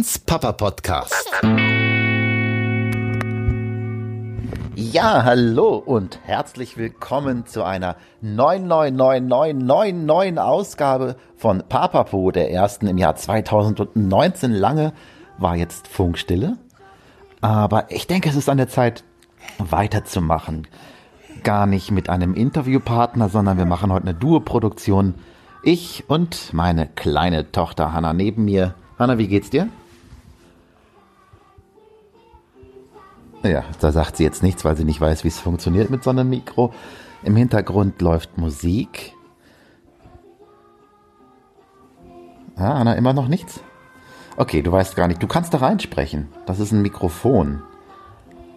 Hans Papa Podcast. Ja, hallo und herzlich willkommen zu einer neuen, neuen, neuen, neuen, neuen, neuen Ausgabe von Papapo, der ersten im Jahr 2019. Lange war jetzt Funkstille, aber ich denke, es ist an der Zeit, weiterzumachen. Gar nicht mit einem Interviewpartner, sondern wir machen heute eine Duo-Produktion. Ich und meine kleine Tochter Hanna neben mir. Hanna, wie geht's dir? Ja, da sagt sie jetzt nichts, weil sie nicht weiß, wie es funktioniert mit so einem Mikro. Im Hintergrund läuft Musik. Ah, Anna, immer noch nichts? Okay, du weißt gar nicht. Du kannst da reinsprechen. Das ist ein Mikrofon.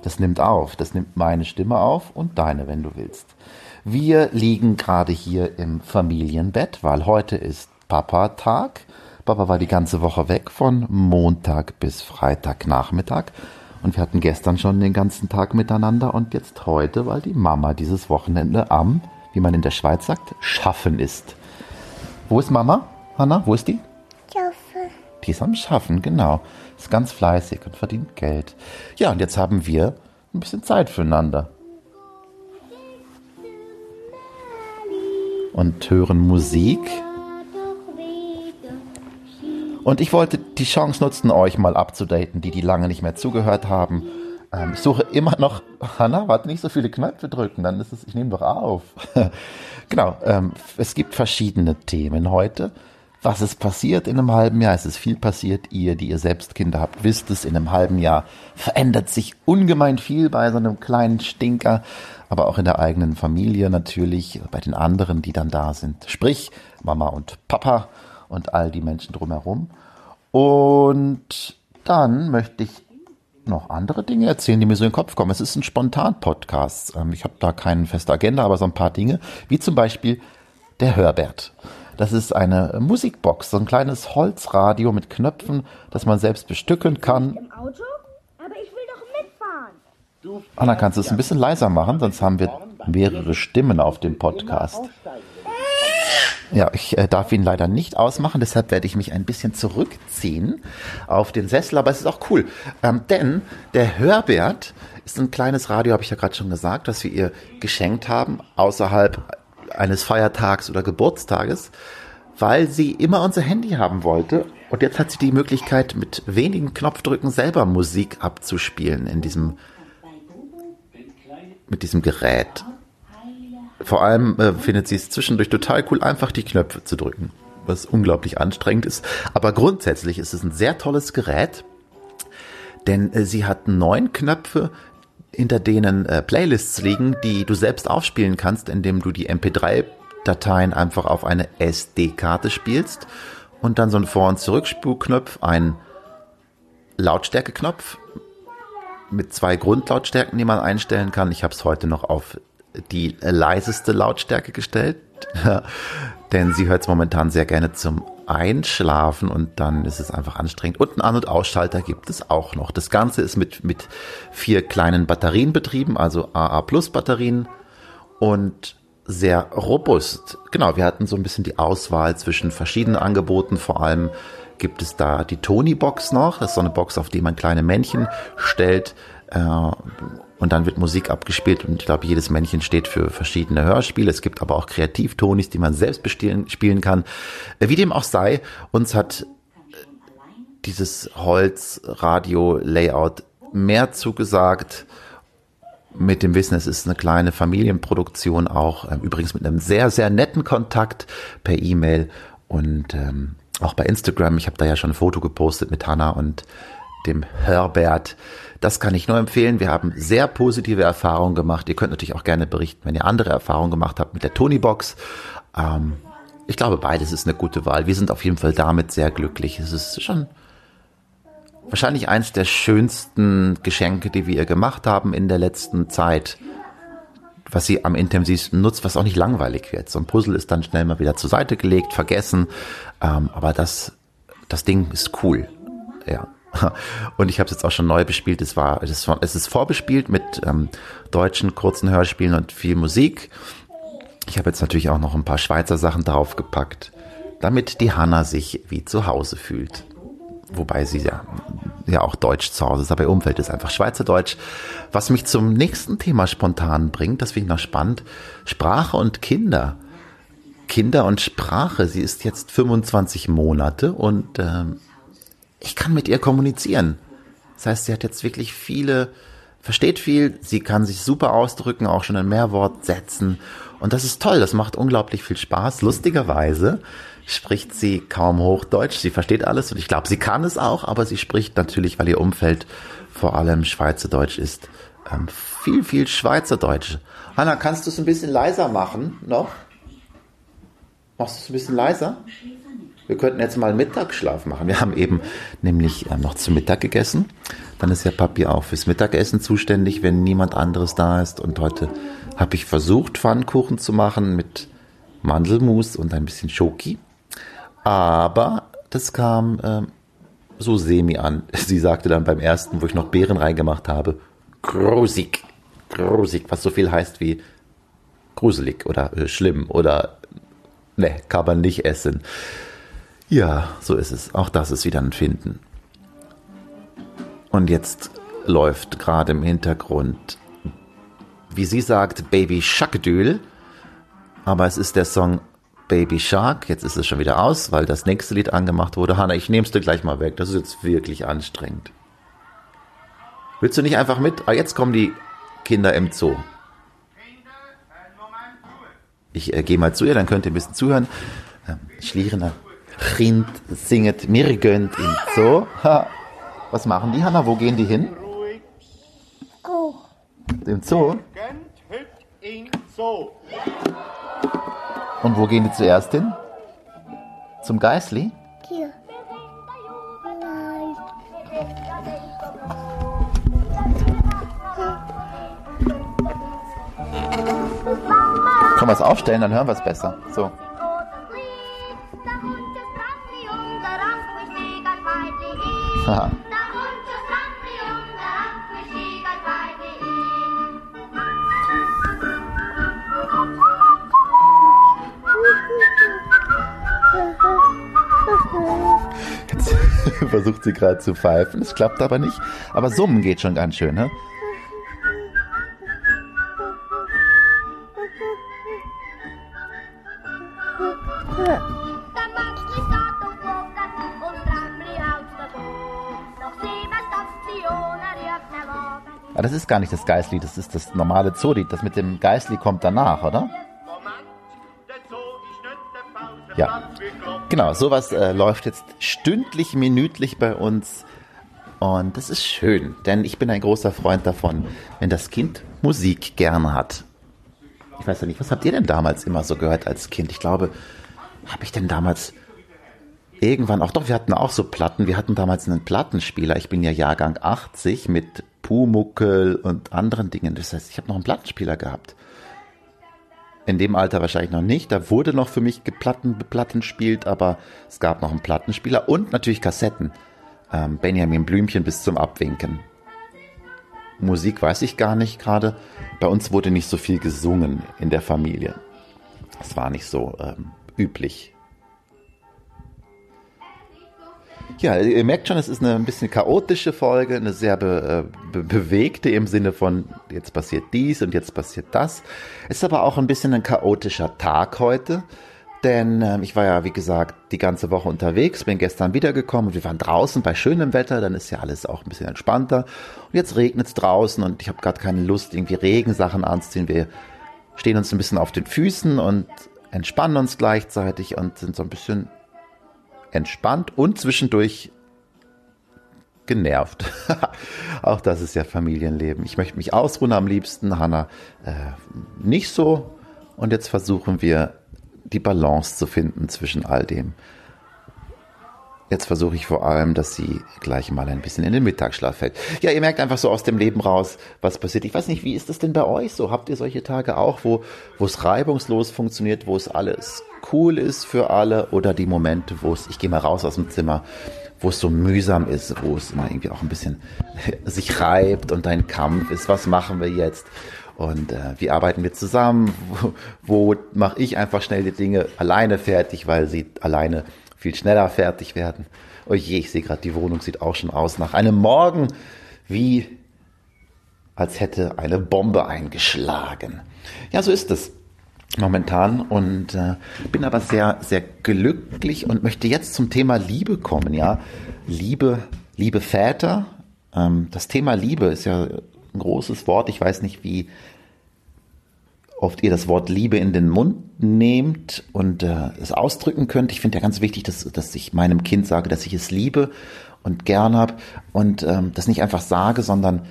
Das nimmt auf. Das nimmt meine Stimme auf und deine, wenn du willst. Wir liegen gerade hier im Familienbett, weil heute ist Papa-Tag. Papa war die ganze Woche weg von Montag bis Freitagnachmittag. Und wir hatten gestern schon den ganzen Tag miteinander und jetzt heute, weil die Mama dieses Wochenende am, wie man in der Schweiz sagt, Schaffen ist. Wo ist Mama? Hanna, wo ist die? Schaffen. Die ist am Schaffen, genau. Ist ganz fleißig und verdient Geld. Ja, und jetzt haben wir ein bisschen Zeit füreinander. Und hören Musik. Und ich wollte die Chance nutzen, euch mal abzudaten, die die lange nicht mehr zugehört haben. Ähm, ich suche immer noch, Hanna, warte nicht so viele Knöpfe drücken, dann ist es, ich nehme doch auf. genau, ähm, es gibt verschiedene Themen heute. Was ist passiert in einem halben Jahr? Es ist viel passiert. Ihr, die ihr selbst Kinder habt, wisst es, in einem halben Jahr verändert sich ungemein viel bei so einem kleinen Stinker, aber auch in der eigenen Familie natürlich, bei den anderen, die dann da sind. Sprich, Mama und Papa und all die Menschen drumherum. Und dann möchte ich noch andere Dinge erzählen, die mir so in den Kopf kommen. Es ist ein Spontan-Podcast. Ähm, ich habe da keine feste Agenda, aber so ein paar Dinge, wie zum Beispiel der Hörbert. Das ist eine Musikbox, so ein kleines Holzradio mit Knöpfen, das man selbst bestücken kann. Im Auto? Aber ich will doch mitfahren. Anna, kannst du es ein bisschen leiser machen, sonst haben wir mehrere Stimmen auf dem Podcast. Ja, ich äh, darf ihn leider nicht ausmachen, deshalb werde ich mich ein bisschen zurückziehen auf den Sessel, aber es ist auch cool, ähm, denn der Hörbert ist ein kleines Radio, habe ich ja gerade schon gesagt, das wir ihr geschenkt haben, außerhalb eines Feiertags oder Geburtstages, weil sie immer unser Handy haben wollte. Und jetzt hat sie die Möglichkeit, mit wenigen Knopfdrücken selber Musik abzuspielen in diesem, mit diesem Gerät. Vor allem äh, findet sie es zwischendurch total cool, einfach die Knöpfe zu drücken, was unglaublich anstrengend ist. Aber grundsätzlich ist es ein sehr tolles Gerät, denn äh, sie hat neun Knöpfe, hinter denen äh, Playlists liegen, die du selbst aufspielen kannst, indem du die MP3-Dateien einfach auf eine SD-Karte spielst und dann so ein Vor- und Zurückspulknopf, ein Lautstärkeknopf mit zwei Grundlautstärken, die man einstellen kann. Ich habe es heute noch auf die leiseste Lautstärke gestellt, denn sie hört es momentan sehr gerne zum Einschlafen und dann ist es einfach anstrengend. Und einen An- und Ausschalter gibt es auch noch. Das Ganze ist mit, mit vier kleinen Batterien betrieben, also AA Plus Batterien und sehr robust. Genau, wir hatten so ein bisschen die Auswahl zwischen verschiedenen Angeboten. Vor allem gibt es da die Tony Box noch. Das ist so eine Box, auf die man kleine Männchen stellt. Äh, und dann wird Musik abgespielt und ich glaube, jedes Männchen steht für verschiedene Hörspiele. Es gibt aber auch Kreativtonis, die man selbst bestehen, spielen kann. Äh, wie dem auch sei, uns hat äh, dieses Holz-Radio-Layout mehr zugesagt mit dem Wissen, es ist eine kleine Familienproduktion auch, ähm, übrigens mit einem sehr, sehr netten Kontakt per E-Mail und ähm, auch bei Instagram. Ich habe da ja schon ein Foto gepostet mit Hannah und dem Herbert. Das kann ich nur empfehlen. Wir haben sehr positive Erfahrungen gemacht. Ihr könnt natürlich auch gerne berichten, wenn ihr andere Erfahrungen gemacht habt mit der Tony Box. Ähm, ich glaube, beides ist eine gute Wahl. Wir sind auf jeden Fall damit sehr glücklich. Es ist schon wahrscheinlich eins der schönsten Geschenke, die wir ihr gemacht haben in der letzten Zeit, was sie am intensivsten nutzt, was auch nicht langweilig wird. So ein Puzzle ist dann schnell mal wieder zur Seite gelegt, vergessen, ähm, aber das, das Ding ist cool. Ja. Und ich habe es jetzt auch schon neu bespielt. Es war, es ist, es ist vorbespielt mit ähm, deutschen kurzen Hörspielen und viel Musik. Ich habe jetzt natürlich auch noch ein paar Schweizer Sachen draufgepackt, damit die Hanna sich wie zu Hause fühlt. wobei sie ja, ja auch Deutsch zu Hause ist, aber ihr Umfeld ist einfach Schweizerdeutsch. Was mich zum nächsten Thema spontan bringt, das finde ich noch spannend, Sprache und Kinder. Kinder und Sprache. Sie ist jetzt 25 Monate und ähm, ich kann mit ihr kommunizieren. Das heißt, sie hat jetzt wirklich viele, versteht viel, sie kann sich super ausdrücken, auch schon in Mehrwortsätzen. Und das ist toll, das macht unglaublich viel Spaß. Lustigerweise spricht sie kaum Hochdeutsch, sie versteht alles und ich glaube, sie kann es auch, aber sie spricht natürlich, weil ihr Umfeld vor allem Schweizerdeutsch ist, ähm, viel, viel Schweizerdeutsch. Hanna, kannst du es ein bisschen leiser machen noch? Machst du es ein bisschen leiser? Wir könnten jetzt mal Mittagsschlaf machen. Wir haben eben nämlich äh, noch zu Mittag gegessen. Dann ist ja Papi auch fürs Mittagessen zuständig, wenn niemand anderes da ist. Und heute habe ich versucht, Pfannkuchen zu machen mit Mandelmus und ein bisschen Schoki. Aber das kam äh, so semi an. Sie sagte dann beim ersten, wo ich noch Beeren reingemacht habe, grusig, grusig, was so viel heißt wie gruselig oder äh, schlimm oder ne, kann man nicht essen. Ja, so ist es. Auch das ist wieder ein Finden. Und jetzt läuft gerade im Hintergrund, wie sie sagt, Baby Schackedül. Aber es ist der Song Baby Shark. Jetzt ist es schon wieder aus, weil das nächste Lied angemacht wurde. Hanna, ich nehm's dir gleich mal weg. Das ist jetzt wirklich anstrengend. Willst du nicht einfach mit? Ah, jetzt kommen die Kinder im Zoo. Ich äh, gehe mal zu ihr, dann könnt ihr ein bisschen zuhören. Ähm, Schlierener Kind singet mir gönnt Zoo. Ha. Was machen die, Hanna? Wo gehen die hin? Go. Im Zoo? Und wo gehen die zuerst hin? Zum Geißli? Hier. Nein. Können wir es aufstellen, dann hören wir es besser. So. Haha. Jetzt versucht sie gerade zu pfeifen. Es klappt aber nicht. Aber summen geht schon ganz schön, ne? Ist gar nicht das Geißli, das ist das normale Zoolied. Das mit dem Geißli kommt danach, oder? Ja. Genau, sowas äh, läuft jetzt stündlich, minütlich bei uns. Und das ist schön, denn ich bin ein großer Freund davon, wenn das Kind Musik gerne hat. Ich weiß ja nicht, was habt ihr denn damals immer so gehört als Kind? Ich glaube, habe ich denn damals irgendwann auch, doch, wir hatten auch so Platten. Wir hatten damals einen Plattenspieler. Ich bin ja Jahrgang 80 mit Pumuckel und anderen Dingen. Das heißt, ich habe noch einen Plattenspieler gehabt. In dem Alter wahrscheinlich noch nicht. Da wurde noch für mich Platten, Platten aber es gab noch einen Plattenspieler und natürlich Kassetten. Ähm, Benjamin Blümchen bis zum Abwinken. Musik weiß ich gar nicht gerade. Bei uns wurde nicht so viel gesungen in der Familie. Es war nicht so ähm, üblich. Ja, ihr merkt schon, es ist eine ein bisschen chaotische Folge, eine sehr be, äh, be, bewegte im Sinne von jetzt passiert dies und jetzt passiert das. Es ist aber auch ein bisschen ein chaotischer Tag heute, denn äh, ich war ja, wie gesagt, die ganze Woche unterwegs, bin gestern wiedergekommen und wir waren draußen bei schönem Wetter, dann ist ja alles auch ein bisschen entspannter. Und jetzt regnet es draußen und ich habe gerade keine Lust, irgendwie Regensachen anzuziehen. Wir stehen uns ein bisschen auf den Füßen und entspannen uns gleichzeitig und sind so ein bisschen entspannt und zwischendurch genervt. Auch das ist ja Familienleben. Ich möchte mich ausruhen am liebsten, Hanna äh, nicht so. Und jetzt versuchen wir die Balance zu finden zwischen all dem. Jetzt versuche ich vor allem, dass sie gleich mal ein bisschen in den Mittagsschlaf fällt. Ja, ihr merkt einfach so aus dem Leben raus, was passiert. Ich weiß nicht, wie ist das denn bei euch so? Habt ihr solche Tage auch, wo, es reibungslos funktioniert, wo es alles cool ist für alle oder die Momente, wo es, ich gehe mal raus aus dem Zimmer, wo es so mühsam ist, wo es immer irgendwie auch ein bisschen sich reibt und ein Kampf ist, was machen wir jetzt? Und äh, wie arbeiten wir zusammen? Wo, wo mache ich einfach schnell die Dinge alleine fertig, weil sie alleine viel schneller fertig werden. Oh je, ich sehe gerade, die Wohnung sieht auch schon aus nach einem Morgen, wie als hätte eine Bombe eingeschlagen. Ja, so ist es momentan und äh, bin aber sehr, sehr glücklich und möchte jetzt zum Thema Liebe kommen. Ja, Liebe, liebe Väter. Ähm, das Thema Liebe ist ja ein großes Wort. Ich weiß nicht, wie oft ihr das Wort Liebe in den Mund nehmt und äh, es ausdrücken könnt. Ich finde ja ganz wichtig, dass, dass ich meinem Kind sage, dass ich es liebe und gern habe und ähm, das nicht einfach sage, sondern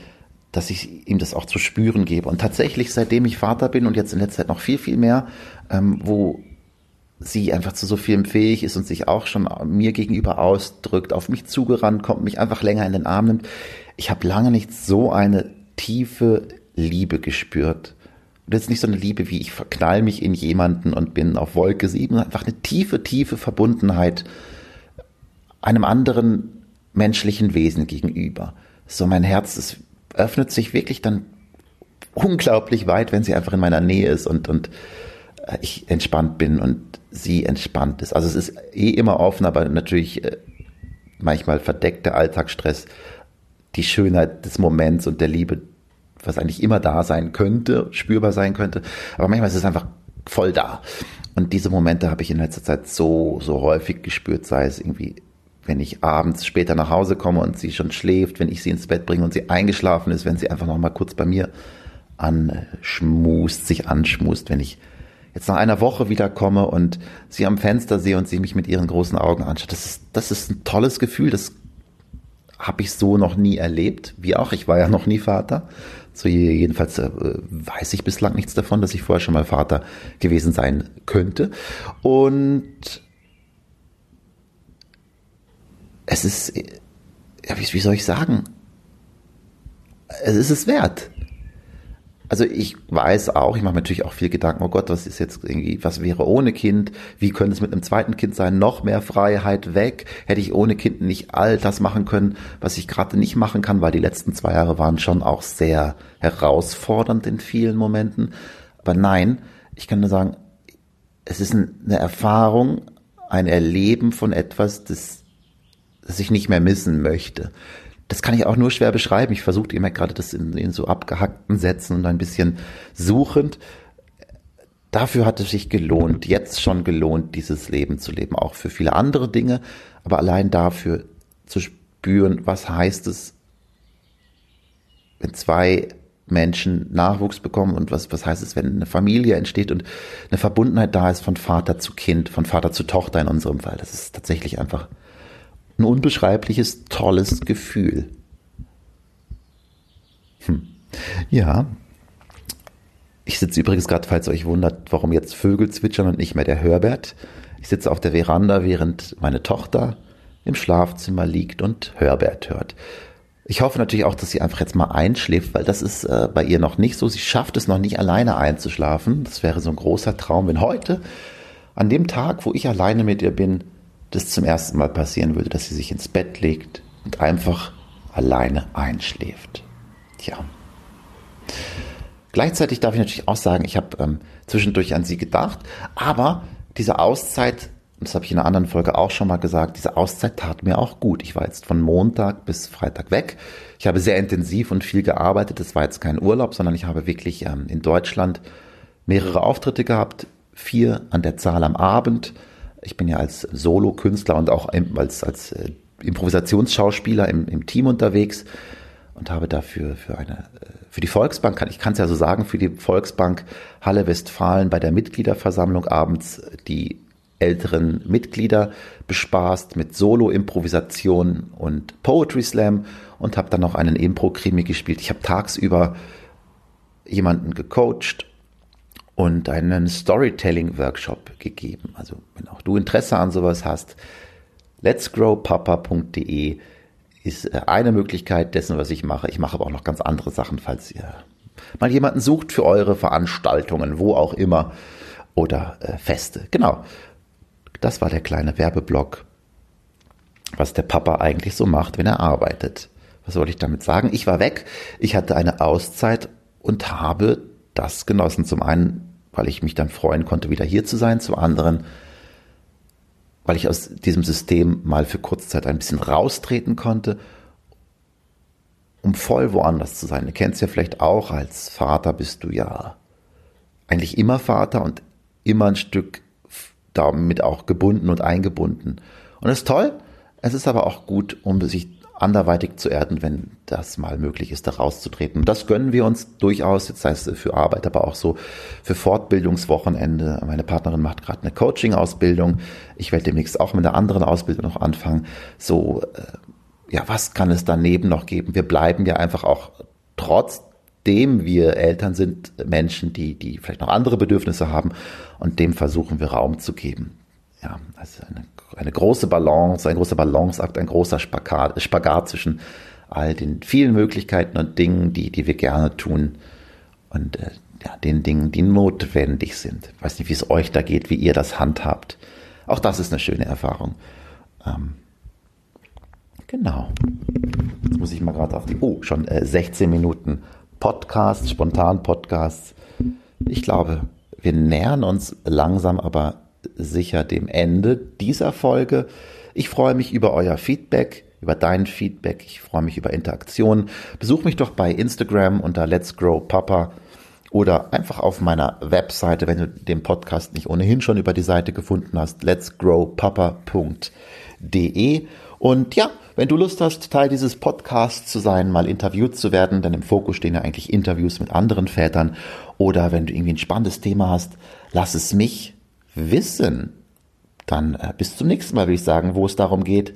dass ich ihm das auch zu spüren gebe. Und tatsächlich, seitdem ich Vater bin und jetzt in letzter Zeit noch viel, viel mehr, ähm, wo sie einfach zu so vielem fähig ist und sich auch schon mir gegenüber ausdrückt, auf mich zugerannt kommt, mich einfach länger in den Arm nimmt. Ich habe lange nicht so eine tiefe Liebe gespürt. Und jetzt nicht so eine Liebe wie ich verknall mich in jemanden und bin auf Wolke sieben, sondern einfach eine tiefe, tiefe Verbundenheit einem anderen menschlichen Wesen gegenüber. So mein Herz ist öffnet sich wirklich dann unglaublich weit, wenn sie einfach in meiner Nähe ist und, und äh, ich entspannt bin und sie entspannt ist. Also es ist eh immer offen, aber natürlich äh, manchmal verdeckt der Alltagsstress die Schönheit des Moments und der Liebe, was eigentlich immer da sein könnte, spürbar sein könnte. Aber manchmal ist es einfach voll da. Und diese Momente habe ich in letzter Zeit so, so häufig gespürt, sei es irgendwie wenn ich abends später nach Hause komme und sie schon schläft, wenn ich sie ins Bett bringe und sie eingeschlafen ist, wenn sie einfach noch mal kurz bei mir anschmust, sich anschmust, wenn ich jetzt nach einer Woche wiederkomme und sie am Fenster sehe und sie mich mit ihren großen Augen anschaut. Das ist, das ist ein tolles Gefühl, das habe ich so noch nie erlebt, wie auch, ich war ja noch nie Vater. So jedenfalls äh, weiß ich bislang nichts davon, dass ich vorher schon mal Vater gewesen sein könnte. Und es ist, ja, wie, wie soll ich sagen? Es ist es wert. Also ich weiß auch, ich mache mir natürlich auch viel Gedanken, oh Gott, was ist jetzt irgendwie, was wäre ohne Kind? Wie könnte es mit einem zweiten Kind sein? Noch mehr Freiheit weg? Hätte ich ohne Kind nicht all das machen können, was ich gerade nicht machen kann, weil die letzten zwei Jahre waren schon auch sehr herausfordernd in vielen Momenten. Aber nein, ich kann nur sagen, es ist eine Erfahrung, ein Erleben von etwas, das das ich nicht mehr missen möchte. Das kann ich auch nur schwer beschreiben. Ich versuche immer gerade das in, in so abgehackten Sätzen und ein bisschen suchend. Dafür hat es sich gelohnt, jetzt schon gelohnt, dieses Leben zu leben, auch für viele andere Dinge, aber allein dafür zu spüren, was heißt es, wenn zwei Menschen Nachwuchs bekommen und was, was heißt es, wenn eine Familie entsteht und eine Verbundenheit da ist von Vater zu Kind, von Vater zu Tochter in unserem Fall. Das ist tatsächlich einfach ein unbeschreibliches, tolles Gefühl. Hm. Ja. Ich sitze übrigens gerade, falls ihr euch wundert, warum jetzt Vögel zwitschern und nicht mehr der Herbert. Ich sitze auf der Veranda, während meine Tochter im Schlafzimmer liegt und Herbert hört. Ich hoffe natürlich auch, dass sie einfach jetzt mal einschläft, weil das ist äh, bei ihr noch nicht so. Sie schafft es noch nicht alleine einzuschlafen. Das wäre so ein großer Traum, wenn heute, an dem Tag, wo ich alleine mit ihr bin, das zum ersten Mal passieren würde, dass sie sich ins Bett legt und einfach alleine einschläft. Tja. Gleichzeitig darf ich natürlich auch sagen, ich habe ähm, zwischendurch an sie gedacht, aber diese Auszeit, das habe ich in einer anderen Folge auch schon mal gesagt, diese Auszeit tat mir auch gut. Ich war jetzt von Montag bis Freitag weg. Ich habe sehr intensiv und viel gearbeitet. Das war jetzt kein Urlaub, sondern ich habe wirklich ähm, in Deutschland mehrere Auftritte gehabt, vier an der Zahl am Abend ich bin ja als Solo-Künstler und auch als, als äh, Improvisationsschauspieler im, im Team unterwegs und habe dafür für eine äh, für die Volksbank, ich kann es ja so sagen, für die Volksbank Halle Westfalen bei der Mitgliederversammlung abends die älteren Mitglieder bespaßt mit Solo-Improvisation und Poetry Slam und habe dann noch einen Impro-Krimi gespielt. Ich habe tagsüber jemanden gecoacht und einen Storytelling-Workshop gegeben. Also wenn auch du Interesse an sowas hast, letsgrowpapa.de ist äh, eine Möglichkeit dessen, was ich mache. Ich mache aber auch noch ganz andere Sachen, falls ihr mal jemanden sucht für eure Veranstaltungen, wo auch immer, oder äh, Feste. Genau. Das war der kleine Werbeblock, was der Papa eigentlich so macht, wenn er arbeitet. Was soll ich damit sagen? Ich war weg, ich hatte eine Auszeit und habe das genossen. Zum einen, weil ich mich dann freuen konnte, wieder hier zu sein. Zum anderen, weil ich aus diesem System mal für kurze Zeit ein bisschen raustreten konnte, um voll woanders zu sein. Du kennst ja vielleicht auch, als Vater bist du ja eigentlich immer Vater und immer ein Stück damit auch gebunden und eingebunden. Und das ist toll. Es ist aber auch gut, um sich anderweitig zu erden, wenn das mal möglich ist, da rauszutreten. Das gönnen wir uns durchaus, jetzt heißt es für Arbeit, aber auch so für Fortbildungswochenende. Meine Partnerin macht gerade eine Coaching-Ausbildung. Ich werde demnächst auch mit einer anderen Ausbildung noch anfangen. So, äh, ja, was kann es daneben noch geben? Wir bleiben ja einfach auch trotzdem wir Eltern sind Menschen, die, die vielleicht noch andere Bedürfnisse haben und dem versuchen wir Raum zu geben. Ja, also eine eine große Balance, ein großer Balanceakt, ein großer Spagat, Spagat zwischen all den vielen Möglichkeiten und Dingen, die, die wir gerne tun und äh, ja, den Dingen, die notwendig sind. Ich weiß nicht, wie es euch da geht, wie ihr das handhabt. Auch das ist eine schöne Erfahrung. Ähm, genau. Jetzt muss ich mal gerade auf die, oh, schon äh, 16 Minuten Podcast, spontan Podcasts. Ich glaube, wir nähern uns langsam aber sicher dem Ende dieser Folge. Ich freue mich über euer Feedback, über dein Feedback. Ich freue mich über Interaktionen. Besuch mich doch bei Instagram unter Let's Grow Papa oder einfach auf meiner Webseite, wenn du den Podcast nicht ohnehin schon über die Seite gefunden hast, letsgrowpapa.de. Und ja, wenn du Lust hast, Teil dieses Podcasts zu sein, mal interviewt zu werden, denn im Fokus stehen ja eigentlich Interviews mit anderen Vätern. Oder wenn du irgendwie ein spannendes Thema hast, lass es mich wissen, dann äh, bis zum nächsten Mal, würde ich sagen, wo es darum geht.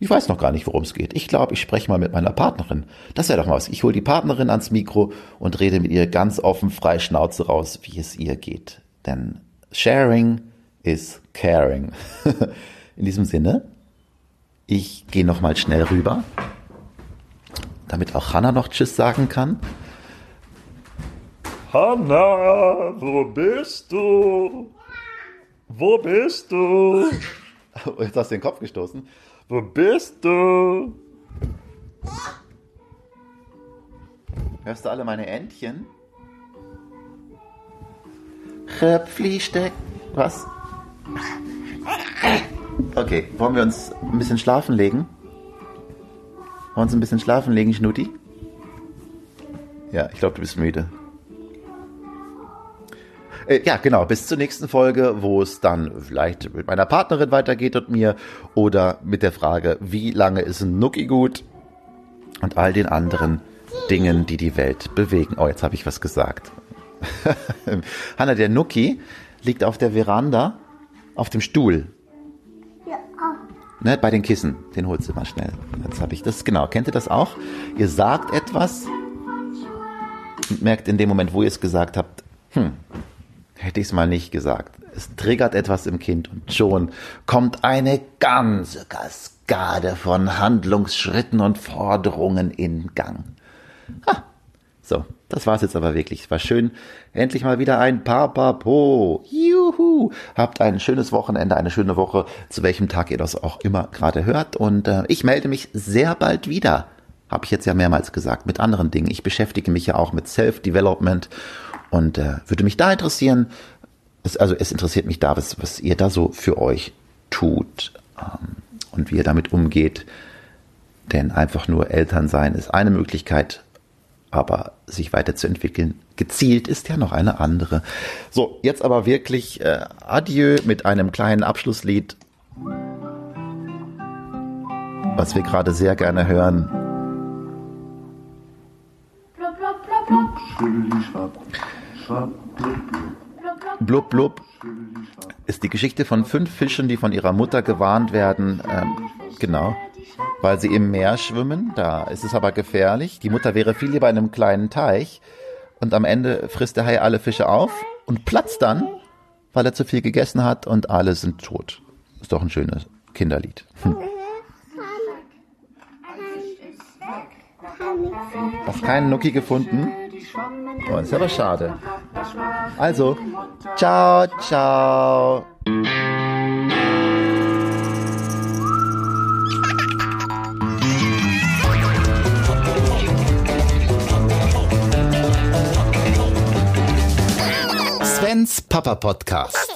Ich weiß noch gar nicht, worum es geht. Ich glaube, ich spreche mal mit meiner Partnerin. Das wäre doch mal was. Ich hole die Partnerin ans Mikro und rede mit ihr ganz offen, frei Schnauze raus, wie es ihr geht. Denn sharing is caring. In diesem Sinne, ich gehe noch mal schnell rüber, damit auch Hannah noch Tschüss sagen kann. Hanna, wo bist du? Wo bist du? Jetzt hast du den Kopf gestoßen. Wo bist du? Hörst du alle meine Entchen? Röpfli-Steck. Was? Okay, wollen wir uns ein bisschen schlafen legen? Wollen wir uns ein bisschen schlafen legen, Schnuti? Ja, ich glaube, du bist müde. Äh, ja, genau, bis zur nächsten Folge, wo es dann vielleicht mit meiner Partnerin weitergeht und mir oder mit der Frage, wie lange ist ein Nuki gut und all den anderen Dingen, die die Welt bewegen. Oh, jetzt habe ich was gesagt. Hanna, der Nuki liegt auf der Veranda auf dem Stuhl. Ja. Ne, bei den Kissen. Den holst du mal schnell. Jetzt habe ich das, genau. Kennt ihr das auch? Ihr sagt etwas und merkt in dem Moment, wo ihr es gesagt habt, hm, hätte ich es mal nicht gesagt. Es triggert etwas im Kind und schon kommt eine ganze Kaskade von Handlungsschritten und Forderungen in Gang. Ha. So, das war's jetzt aber wirklich. Es war schön. Endlich mal wieder ein Papapo. Juhu. Habt ein schönes Wochenende, eine schöne Woche, zu welchem Tag ihr das auch immer gerade hört. Und äh, ich melde mich sehr bald wieder. Habe ich jetzt ja mehrmals gesagt, mit anderen Dingen. Ich beschäftige mich ja auch mit Self-Development und äh, würde mich da interessieren, es, also es interessiert mich da, was, was ihr da so für euch tut ähm, und wie ihr damit umgeht. Denn einfach nur Eltern sein ist eine Möglichkeit, aber sich weiterzuentwickeln, gezielt ist ja noch eine andere. So, jetzt aber wirklich äh, Adieu mit einem kleinen Abschlusslied, was wir gerade sehr gerne hören. Blub, blub, blub, Blub Blub ist die Geschichte von fünf Fischen, die von ihrer Mutter gewarnt werden. Ähm, genau. Weil sie im Meer schwimmen. Da ist es aber gefährlich. Die Mutter wäre viel lieber in einem kleinen Teich. Und am Ende frisst der Hai alle Fische auf und platzt dann, weil er zu viel gegessen hat und alle sind tot. Ist doch ein schönes Kinderlied. Hm. Hast keinen Nuki gefunden? Das ist aber schade. Also, ciao, ciao. Svens Papa Podcast.